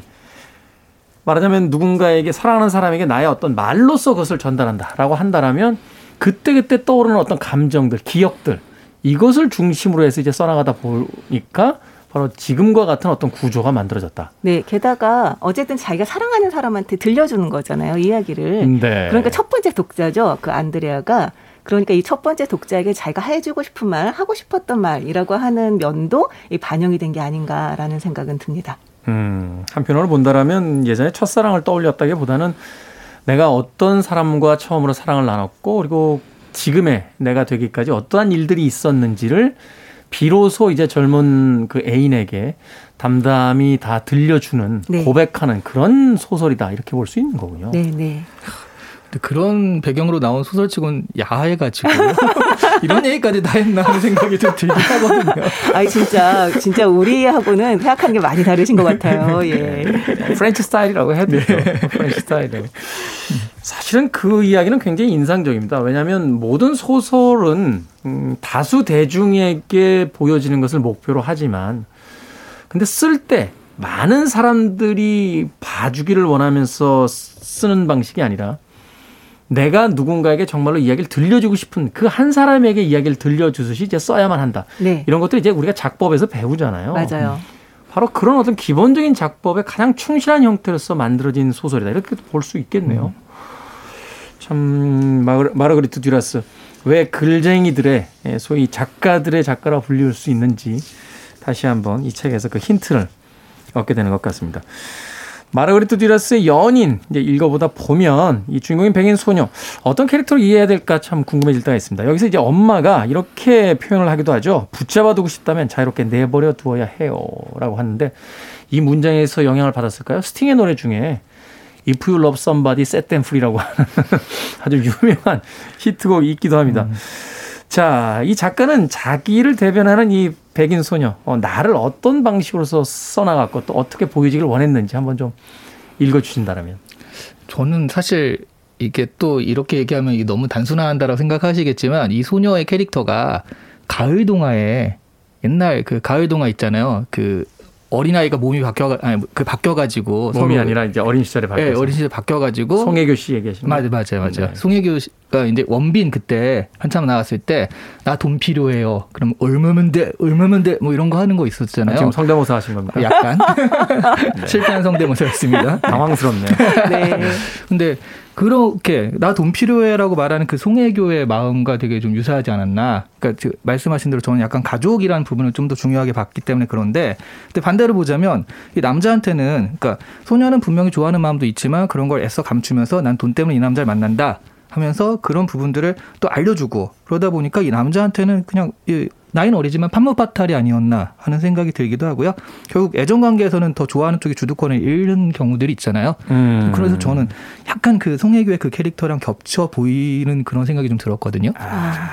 말하자면 누군가에게 사랑하는 사람에게 나의 어떤 말로써 그것을 전달한다라고 한다라면 그때 그때 떠오르는 어떤 감정들, 기억들 이것을 중심으로 해서 이제 써나가다 보니까 바로 지금과 같은 어떤 구조가 만들어졌다. 네, 게다가 어쨌든 자기가 사랑하는 사람한테 들려주는 거잖아요, 이야기를. 네. 그러니까 첫 번째 독자죠, 그 안드레아가. 그러니까 이 첫 번째 독자에게 자기가 해주고 싶은 말, 하고 싶었던 말이라고 하는 면도 반영이 된 게 아닌가라는 생각은 듭니다. 음, 한편으로 본다라면 예전에 첫사랑을 떠올렸다기보다는 내가 어떤 사람과 처음으로 사랑을 나눴고 그리고 지금의 내가 되기까지 어떠한 일들이 있었는지를 비로소 이제 젊은 그 애인에게 담담히 다 들려주는 네. 고백하는 그런 소설이다 이렇게 볼 수 있는 거군요. 네, 네. 그런 배경으로 나온 소설치곤 야해가지고 이런 얘기까지 다 했나 하는 생각이 좀 들긴 하거든요. 아 진짜 진짜 우리하고는 생각하는 게 많이 다르신 것 같아요. 예. French 스타일이라고 해도 네. French 스타일이라고. 사실은 그 이야기는 굉장히 인상적입니다. 왜냐하면 모든 소설은 음, 다수 대중에게 보여지는 것을 목표로 하지만 근데 쓸 때 많은 사람들이 봐주기를 원하면서 쓰는 방식이 아니라 내가 누군가에게 정말로 이야기를 들려주고 싶은 그 한 사람에게 이야기를 들려주듯이 이제 써야만 한다. 네. 이런 것들 이제 우리가 작법에서 배우잖아요. 맞아요. 바로 그런 어떤 기본적인 작법에 가장 충실한 형태로서 만들어진 소설이다. 이렇게 볼 수 있겠네요. 음. 참 마르, 마르그리트 듀라스 왜 글쟁이들의 예, 소위 작가들의 작가라 불릴 수 있는지 다시 한번 이 책에서 그 힌트를 얻게 되는 것 같습니다. 마르그리트 듀라스의 연인 이제 읽어보다 보면 이 주인공인 백인 소녀 어떤 캐릭터로 이해해야 될까 참 궁금해질 때가 있습니다. 여기서 이제 엄마가 이렇게 표현을 하기도 하죠. 붙잡아두고 싶다면 자유롭게 내버려 두어야 해요라고 하는데 이 문장에서 영향을 받았을까요? 스팅의 노래 중에 If You Love Somebody, Set Them Free라고 하는 아주 유명한 히트곡이 있기도 합니다. 음. 자, 이 작가는 자기를 대변하는 이 백인 소녀, 어, 나를 어떤 방식으로서 써나갔고 또 어떻게 보여지길 원했는지 한번 좀 읽어주신다면. 저는 사실 이게 또 이렇게 얘기하면 너무 단순한다라고 생각하시겠지만 이 소녀의 캐릭터가 가을 동화에 옛날 그 가을 동화 있잖아요. 그 어린아이가 몸이 바뀌어 아니 그 바뀌어 가지고 몸이 아니라 이제 어린 시절에 바뀌어 네, 어린 시절에 바뀌어 가지고 송혜교 씨 얘기하시는 맞아요. 맞아요. 맞아요. 네. 송혜교 씨가 이제 원빈 그때 한참 나왔을 때 나 돈 필요해요. 그럼 얼마면 돼? 얼마면 돼? 뭐 이런 거 하는 거 있었잖아요. 아, 지금 성대모사 하신 겁니까? 약간 네. 실패한 성대모사였습니다. 당황스럽네요. 네. 근데 그렇게 나 돈 필요해라고 말하는 그 송혜교의 마음과 되게 좀 유사하지 않았나. 그러니까 말씀하신 대로 저는 약간 가족이라는 부분을 좀 더 중요하게 봤기 때문에 그런데 근데 반대로 보자면 이 남자한테는 그러니까 소녀는 분명히 좋아하는 마음도 있지만 그런 걸 애써 감추면서 난 돈 때문에 이 남자를 만난다. 하면서 그런 부분들을 또 알려주고 그러다 보니까 이 남자한테는 그냥 나이는 어리지만 판무파탈이 아니었나 하는 생각이 들기도 하고요. 결국 애정 관계에서는 더 좋아하는 쪽이 주도권을 잃는 경우들이 있잖아요. 음. 그래서 저는 약간 그 송혜교의 그 캐릭터랑 겹쳐 보이는 그런 생각이 좀 들었거든요. 아,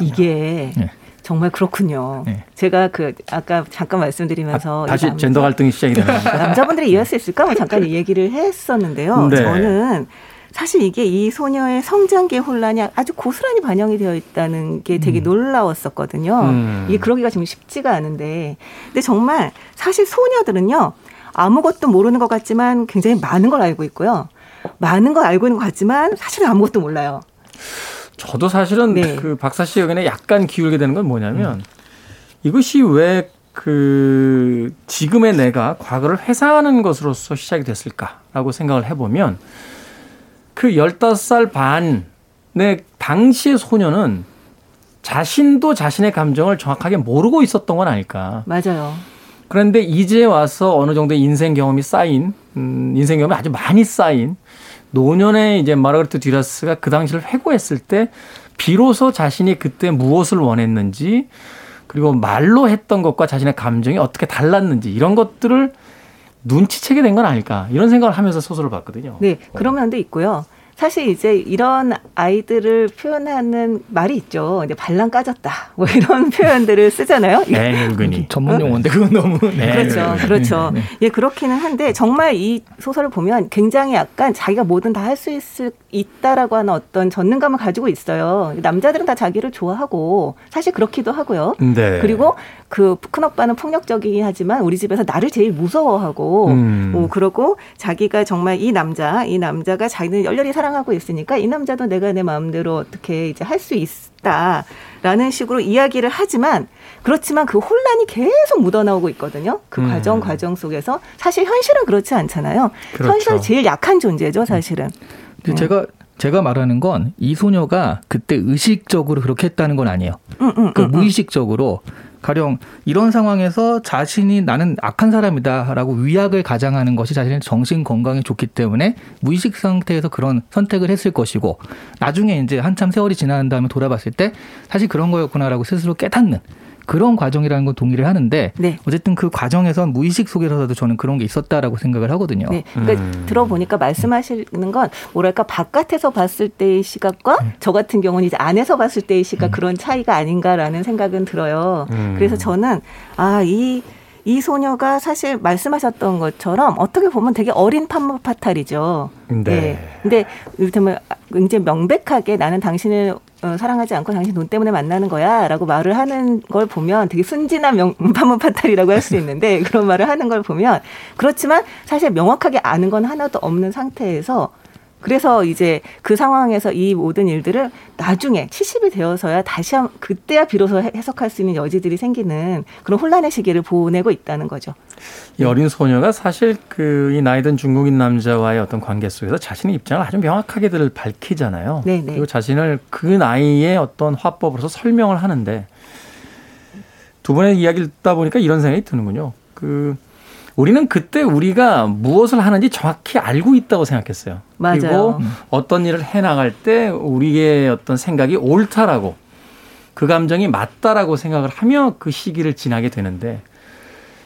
이게 네. 정말 그렇군요. 네. 제가 그 아까 잠깐 말씀드리면서 아, 다시 남자, 젠더 갈등이 시작이 되는 남자분들이 이해할 수 있을까? 뭐 잠깐 얘기를 했었는데요. 네. 저는 사실 이게 이 소녀의 성장기 혼란이 아주 고스란히 반영이 되어 있다는 게 되게 음. 놀라웠었거든요. 음. 이게 그러기가 좀 쉽지가 않은데. 근데 정말 사실 소녀들은요, 아무것도 모르는 것 같지만 굉장히 많은 걸 알고 있고요. 많은 걸 알고 있는 것 같지만 사실은 아무것도 몰라요. 저도 사실은 네. 그 박사 씨 의견에 약간 기울게 되는 건 뭐냐면 음. 이것이 왜 그 지금의 내가 과거를 회상하는 것으로서 시작이 됐을까라고 생각을 해보면 그 15살 반의 당시의 소녀는 자신도 자신의 감정을 정확하게 모르고 있었던 건 아닐까. 맞아요. 그런데 이제 와서 어느 정도 인생 경험이 쌓인, 음, 인생 경험이 아주 많이 쌓인 노년의 이제 마르가르트 듀라스가 그 당시를 회고했을 때 비로소 자신이 그때 무엇을 원했는지 그리고 말로 했던 것과 자신의 감정이 어떻게 달랐는지 이런 것들을 눈치채게 된 건 아닐까 이런 생각을 하면서 소설을 봤거든요. 네, 그런 면도 있고요. 사실 이제 이런 아이들을 표현하는 말이 있죠. 이제 발랑 까졌다. 뭐 이런 표현들을 쓰잖아요. 네, 늙은이. 전문 용어인데 그건 너무. 네. 그렇죠. 그렇죠. 네, 네. 예, 그렇기는 한데 정말 이 소설을 보면 굉장히 약간 자기가 뭐든 다 할 수 있을 있다라고 하는 어떤 전능감을 가지고 있어요. 남자들은 다 자기를 좋아하고 사실 그렇기도 하고요. 네. 그리고 그 큰 오빠는 폭력적이긴 하지만 우리 집에서 나를 제일 무서워하고 음. 뭐 그러고 자기가 정말 이 남자 이 남자가 자기는 열렬히 사랑하고 있으니까 이 남자도 내가 내 마음대로 어떻게 이제 할 수 있다라는 식으로 이야기를 하지만 그렇지만 그 혼란이 계속 묻어나오고 있거든요. 그 음. 과정 과정 속에서 사실 현실은 그렇지 않잖아요. 그렇죠. 현실은 제일 약한 존재죠, 사실은. 근데 네. 제가 제가 말하는 건 이 소녀가 그때 의식적으로 그렇게 했다는 건 아니에요. 음, 음, 그 무의식적으로 가령 이런 상황에서 자신이 나는 악한 사람이다라고 위약을 가장하는 것이 자신의 정신 건강에 좋기 때문에 무의식 상태에서 그런 선택을 했을 것이고 나중에 이제 한참 세월이 지난 다음에 돌아봤을 때 사실 그런 거였구나라고 스스로 깨닫는 그런 과정이라는 건 동의를 하는데 네. 어쨌든 그 과정에서 무의식 속에서도 저는 그런 게 있었다라고 생각을 하거든요. 네. 그러니까 음. 들어보니까 말씀하시는 건 뭐랄까 바깥에서 봤을 때의 시각과 음. 저 같은 경우는 이제 안에서 봤을 때의 시각 음. 그런 차이가 아닌가라는 생각은 들어요. 음. 그래서 저는 아이 이 소녀가 사실 말씀하셨던 것처럼 어떻게 보면 되게 어린 판무 파탈이죠. 네. 네. 근데 이를테면 굉장히 명백하게 나는 당신을 어, 사랑하지 않고 당신 돈 때문에 만나는 거야 라고 말을 하는 걸 보면 되게 순진한 명, 판무파탈이라고 할 수 있는데 그런 말을 하는 걸 보면 그렇지만 사실 명확하게 아는 건 하나도 없는 상태에서 그래서 이제 그 상황에서 이 모든 일들을 나중에 70이 되어서야 다시 한 그때야 비로소 해석할 수 있는 여지들이 생기는 그런 혼란의 시기를 보내고 있다는 거죠. 이 어린 소녀가 사실 그 이 나이든 중국인 남자와의 어떤 관계 속에서 자신의 입장을 아주 명확하게들 밝히잖아요. 네네. 네. 그리고 자신을 그 나이의 어떤 화법으로서 설명을 하는데 두 번의 이야기를 듣다 보니까 이런 생각이 드는군요. 그 우리는 그때 우리가 무엇을 하는지 정확히 알고 있다고 생각했어요. 맞아요. 그리고 어떤 일을 해 나갈 때 우리의 어떤 생각이 옳다라고 그 감정이 맞다라고 생각을 하며 그 시기를 지나게 되는데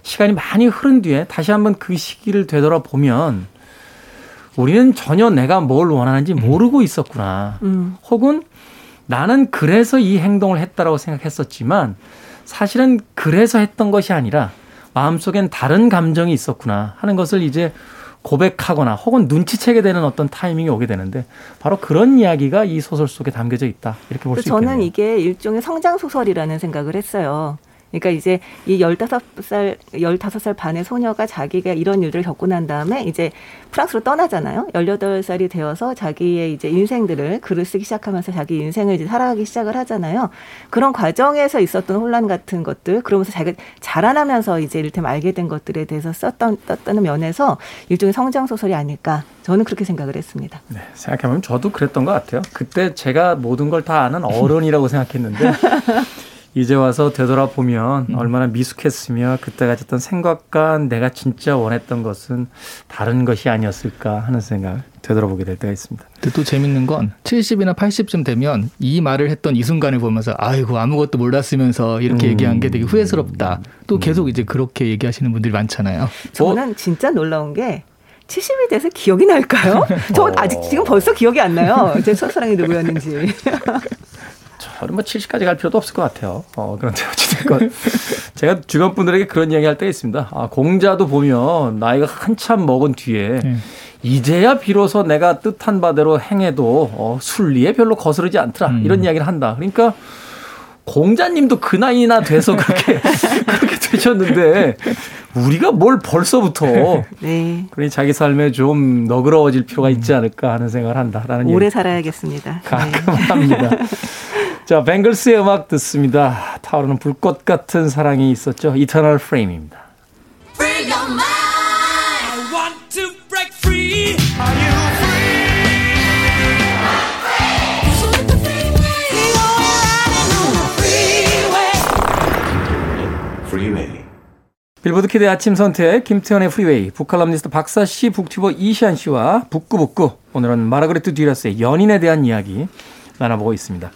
시간이 많이 흐른 뒤에 다시 한번 그 시기를 되돌아보면 우리는 전혀 내가 뭘 원하는지 모르고 있었구나. 음. 혹은 나는 그래서 이 행동을 했다라고 생각했었지만 사실은 그래서 했던 것이 아니라 마음속엔 다른 감정이 있었구나 하는 것을 이제 고백하거나 혹은 눈치채게 되는 어떤 타이밍이 오게 되는데 바로 그런 이야기가 이 소설 속에 담겨져 있다 이렇게 볼 수 있겠네요. 저는 이게 일종의 성장 소설이라는 생각을 했어요. 그러니까 이제 이 열다섯 살 열다섯 살 반의 소녀가 자기가 이런 일들을 겪고 난 다음에 이제 프랑스로 떠나잖아요. 열여덟 살이 되어서 자기의 이제 인생들을 글을 쓰기 시작하면서 자기 인생을 이제 살아가기 시작을 하잖아요. 그런 과정에서 있었던 혼란 같은 것들, 그러면서 자기가 자라나면서 이제 이를테면 알게 된 것들에 대해서 썼던, 썼다는 면에서 일종의 성장 소설이 아닐까. 저는 그렇게 생각을 했습니다. 네, 생각해보면 저도 그랬던 것 같아요. 그때 제가 모든 걸 다 아는 어른이라고 생각했는데 이제 와서 되돌아보면 음. 얼마나 미숙했으며 그때 가졌던 생각과 내가 진짜 원했던 것은 다른 것이 아니었을까 하는 생각 되돌아보게 될 때가 있습니다. 근데 또 재밌는 건 70이나 80쯤 되면 이 말을 했던 이 순간을 보면서 아이고 아무것도 몰랐으면서 이렇게 음. 얘기한 게 되게 후회스럽다. 또 음. 계속 이제 그렇게 얘기하시는 분들이 많잖아요. 저는 어? 진짜 놀라운 게 70이 돼서 기억이 날까요? 저 어. 아직 지금 벌써 기억이 안 나요. 제 첫사랑이 누구였는지. 저는 뭐 70까지 갈 필요도 없을 것 같아요. 어, 그런데 어찌됐건 제가 주변 분들에게 그런 이야기 할 때가 있습니다. 아, 공자도 보면 나이가 한참 먹은 뒤에 네. 이제야 비로소 내가 뜻한 바대로 행해도 어, 순리에 별로 거스르지 않더라. 음. 이런 이야기를 한다. 그러니까 공자님도 그 나이나 돼서 그렇게 그렇게 되셨는데 우리가 뭘 벌써부터 네. 그러니 자기 삶에 좀 너그러워질 필요가 있지 않을까 하는 생각을 한다라는 오래 살아야겠습니다. 가끔 네. 합니다. 자, 뱅글스의 음악 듣습니다. 타오르는 불꽃 같은 사랑이 있었죠. Eternal Flame입니다. 빌보드 키드 아침 선택 김태훈의 프리웨이 북칼럼니스트 박사 씨, 북튜버 이시한 씨와 북구북구 오늘은 마르그리트 뒤라스의 연인에 대한 이야기 나눠보고 있습니다.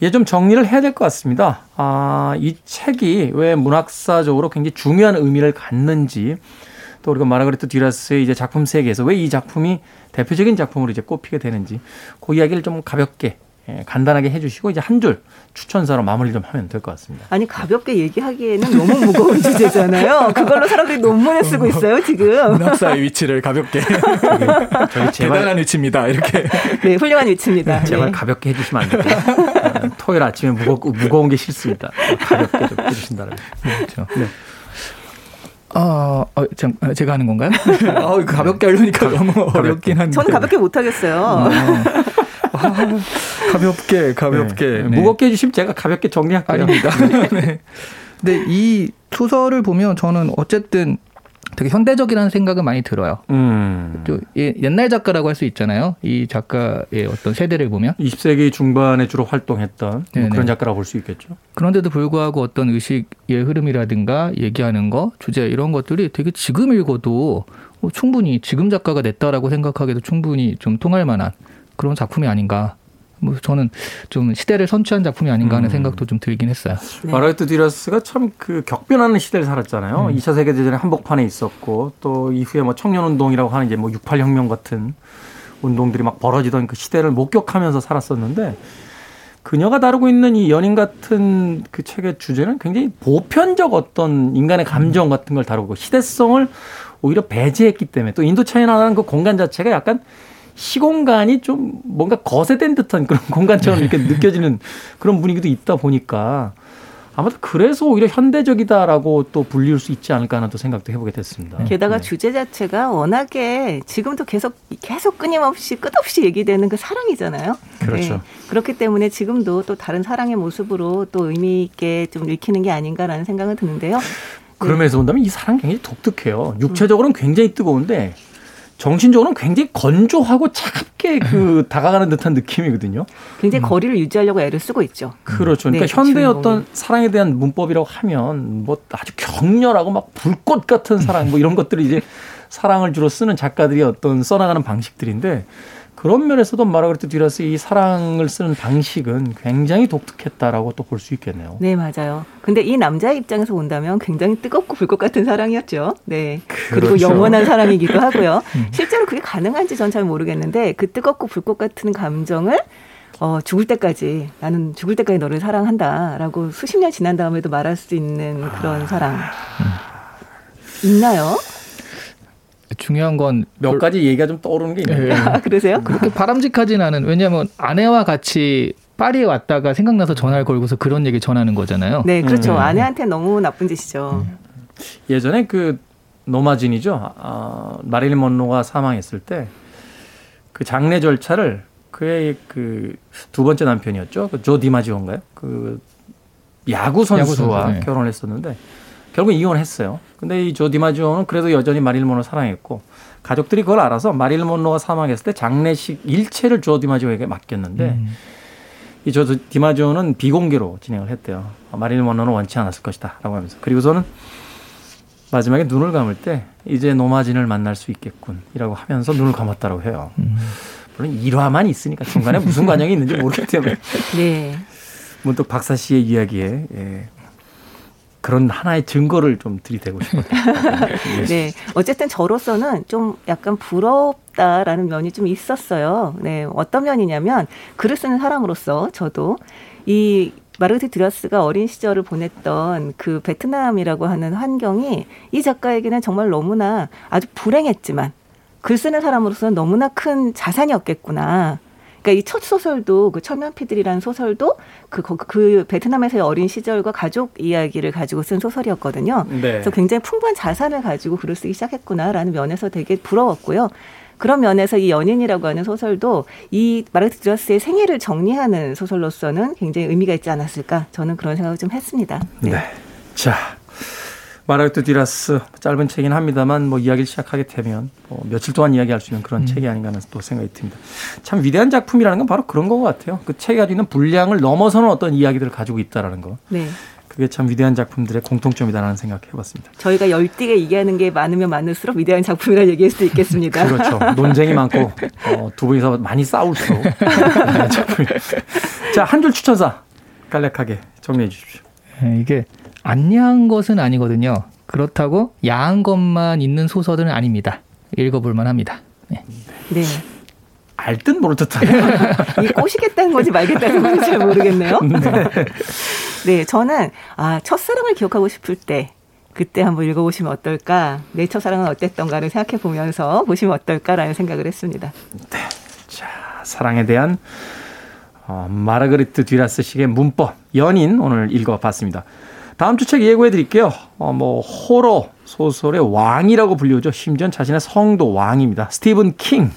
이제 좀 정리를 해야 될 것 같습니다. 아, 이 책이 왜 문학사적으로 굉장히 중요한 의미를 갖는지 또 우리가 마르그레트 듀라스의 이제 작품 세계에서 왜 이 작품이 대표적인 작품으로 이제 꼽히게 되는지 그 이야기를 좀 가볍게 예, 간단하게 해주시고 이제 한 줄 추천사로 마무리 좀 하면 될 것 같습니다. 아니 가볍게 얘기하기에는 너무 무거운 주제잖아요. 그걸로 사람들이 논문을 쓰고 있어요 지금. 문학사의 위치를 가볍게. 저기 제발, 대단한 위치입니다. 이렇게. 네, 훌륭한 위치입니다. 제발 네. 가볍게 해주시면 안 될까요? 네, 토요일 아침에 무겁고 무거운 게 싫습니다. 가볍게 좀 해주신다면. 그렇죠. 네. 아, 어, 참, 제가 하는 건가요? 어, 가볍게 하려니까 너무 어렵긴 한데. 저는 가볍게 못 하겠어요. 음. 아, 가볍게 가볍게 네. 네. 무겁게 해주시면 제가 가볍게 정리할게요. 아닙니다. 네. 근데 이 소설을 보면 저는 어쨌든 되게 현대적이라는 생각은 많이 들어요. 음. 또 옛날 작가라고 할 수 있잖아요. 이 작가의 어떤 세대를 보면 20세기 중반에 주로 활동했던 뭐 그런 작가라고 볼 수 있겠죠. 그런데도 불구하고 어떤 의식의 흐름이라든가 얘기하는 거, 주제 이런 것들이 되게 지금 읽어도 충분히 지금 작가가 냈다라고 생각하기도 충분히 좀 통할 만한 그런 작품이 아닌가. 뭐 저는 좀 시대를 선취한 작품이 아닌가 하는 음. 생각도 좀 들긴 했어요. 네. 마르트 디라스가 참 그 격변하는 시대를 살았잖아요. 음. 2차 세계 대전에 한복판에 있었고 또 이후에 뭐 청년 운동이라고 하는 이제 뭐 68 혁명 같은 운동들이 막 벌어지던 그 시대를 목격하면서 살았었는데 그녀가 다루고 있는 이 연인 같은 그 책의 주제는 굉장히 보편적 어떤 인간의 감정 같은 걸 다루고 시대성을 오히려 배제했기 때문에 또 인도 차이나라는 그 공간 자체가 약간 시공간이 좀 뭔가 거세된 듯한 그런 공간처럼 이렇게 느껴지는 그런 분위기도 있다 보니까 아마도 그래서 오히려 현대적이다라고 또 불릴 수 있지 않을까 하는 또 생각도 해보게 됐습니다. 게다가 네. 주제 자체가 워낙에 지금도 계속 계속 끊임없이 끝없이 얘기되는 그 사랑이잖아요. 그렇죠. 네. 그렇기 때문에 지금도 또 다른 사랑의 모습으로 또 의미 있게 좀 읽히는 게 아닌가라는 생각은 드는데요. 그러면서 본다면 이 사랑 굉장히 독특해요. 육체적으로는 굉장히 뜨거운데 정신적으로는 굉장히 건조하고 차갑게 그 다가가는 듯한 느낌이거든요. 굉장히 음. 거리를 유지하려고 애를 쓰고 있죠. 그렇죠. 그러니까 네, 현대의 어떤 사랑에 대한 문법이라고 하면 뭐 아주 격렬하고 막 불꽃 같은 사랑 뭐 이런 것들을 이제 사랑을 주로 쓰는 작가들이 어떤 써나가는 방식들인데 그런 면에서도 마르가레트 듀라스의 이 사랑을 쓰는 방식은 굉장히 독특했다라고 또 볼 수 있겠네요. 네, 맞아요. 근데 이 남자의 입장에서 본다면 굉장히 뜨겁고 불꽃 같은 사랑이었죠. 네. 그렇죠. 그리고 영원한 사랑이기도 하고요. 음. 실제로 그게 가능한지 전 잘 모르겠는데 그 뜨겁고 불꽃 같은 감정을 어, 죽을 때까지 나는 죽을 때까지 너를 사랑한다라고 수십 년 지난 다음에도 말할 수 있는 그런 사랑 음. 있나요? 중요한 건 몇 가지 얘기가 좀 떠오르는 게 있네요. 네. 아, 그러세요? 그렇게 바람직하진 않은 왜냐하면 아내와 같이 파리에 왔다가 생각나서 전화를 걸고서 그런 얘기 전하는 거잖아요. 네, 그렇죠. 음. 아내한테 너무 나쁜 짓이죠. 음. 예전에 그 노마진이죠. 아, 마릴린 먼로가 사망했을 때 그 장례 절차를 그의 그 두 번째 남편이었죠. 그 조 디마지오인가요? 그 야구 선수와 야구 선수, 네. 결혼했었는데 결국 이혼했어요. 근데 이 조 디마지오는 그래도 여전히 마릴 몬로를 사랑했고 가족들이 그걸 알아서 마릴 몬로가 사망했을 때 장례식 일체를 조 디마지오에게 맡겼는데 음. 이조 디마지오는 비공개로 진행을 했대요. 마릴 몬로는 원치 않았을 것이다라고 하면서 그리고서는 마지막에 눈을 감을 때 이제 노마진을 만날 수 있겠군이라고 하면서 눈을 감았다고 해요. 음. 물론 일화만 있으니까 중간에 무슨 관영이 있는지 모르기 때문에. 네. 문득 박사 씨의 이야기에 예, 그런 하나의 증거를 좀 들이대고 싶어요. 네. 어쨌든 저로서는 좀 약간 부럽다라는 면이 좀 있었어요. 네. 어떤 면이냐면 글을 쓰는 사람으로서 저도 이 마르트 드라스가 어린 시절을 보냈던 그 베트남이라고 하는 환경이 이 작가에게는 정말 너무나 아주 불행했지만 글 쓰는 사람으로서는 너무나 큰 자산이었겠구나. 그러니까 이 첫 소설도 그 철면피들이라는 소설도 그, 그, 그 베트남에서의 어린 시절과 가족 이야기를 가지고 쓴 소설이었거든요. 네. 그래서 굉장히 풍부한 자산을 가지고 글을 쓰기 시작했구나라는 면에서 되게 부러웠고요. 그런 면에서 이 연인이라고 하는 소설도 이 마르트 드러스의 생애를 정리하는 소설로서는 굉장히 의미가 있지 않았을까 저는 그런 생각을 좀 했습니다. 네. 네. 자, 마르트 디라스 짧은 책이긴 합니다만 뭐 이야기를 시작하게 되면 뭐 며칠 동안 이야기할 수 있는 그런 음. 책이 아닌가 하는 또 생각이 듭니다. 참 위대한 작품이라는 건 바로 그런 것 같아요. 그 책이 가지고 있는 분량을 넘어서는 어떤 이야기들을 가지고 있다라는 거. 네. 그게 참 위대한 작품들의 공통점이다라는 생각 해봤습니다. 저희가 열띠게 얘기하는 게 많으면 많을수록 위대한 작품이라 얘기할 수도 있겠습니다. 그렇죠. 논쟁이 많고 어, 두 분이서 많이 싸울수록 위대한 작품이. 자, 한 줄 추천사 간략하게 정리해 주십시오. 네, 이게 안 야한 것은 아니거든요. 그렇다고 야한 것만 있는 소설은 아닙니다. 읽어볼 만 합니다. 네. 네. 알듯 모를 듯한. 이 꼬시겠다는 건지 말겠다는 건지 잘 모르겠네요. 네. 네, 저는 아 첫사랑을 기억하고 싶을 때 그때 한번 읽어보시면 어떨까? 내 첫사랑은 어땠던가를 생각해 보면서 보시면 어떨까라는 생각을 했습니다. 네, 자 사랑에 대한 어, 마르그리트 듀라스식의 문법 연인 오늘 읽어봤습니다. 다음 주 책 예고해 드릴게요. 어, 뭐 호러 소설의 왕이라고 불리우죠. 심지어 자신의 성도 왕입니다. 스티븐 킹.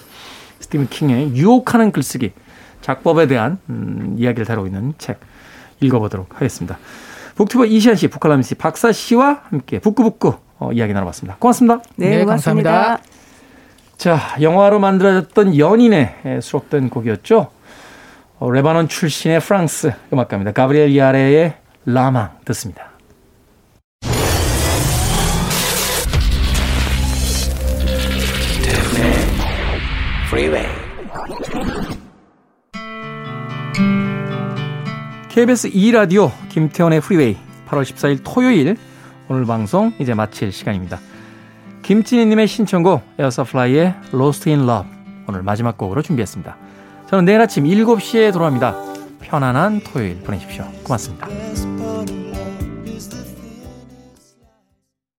스티븐 킹의 유혹하는 글쓰기 작법에 대한 음, 이야기를 다루고 있는 책 읽어보도록 하겠습니다. 북튜버 이시안 씨, 북칼람 씨, 박사 씨와 함께 북구북구 어, 이야기 나눠봤습니다. 고맙습니다. 네, 네 고맙습니다. 자, 영화로 만들어졌던 연인에 수록된 곡이었죠. 어, 레바논 출신의 프랑스 음악가입니다. 가브리엘 야레의 라망 듣습니다. KBS 2라디오 김태훈의 프리웨이 8월 14일 토요일 오늘 방송 이제 마칠 시간입니다. 김진희님의 신청곡 에어서플라이의 Lost in Love 오늘 마지막 곡으로 준비했습니다. 저는 내일 아침 7시에 돌아옵니다. 편안한 토요일 보내십시오. 고맙습니다.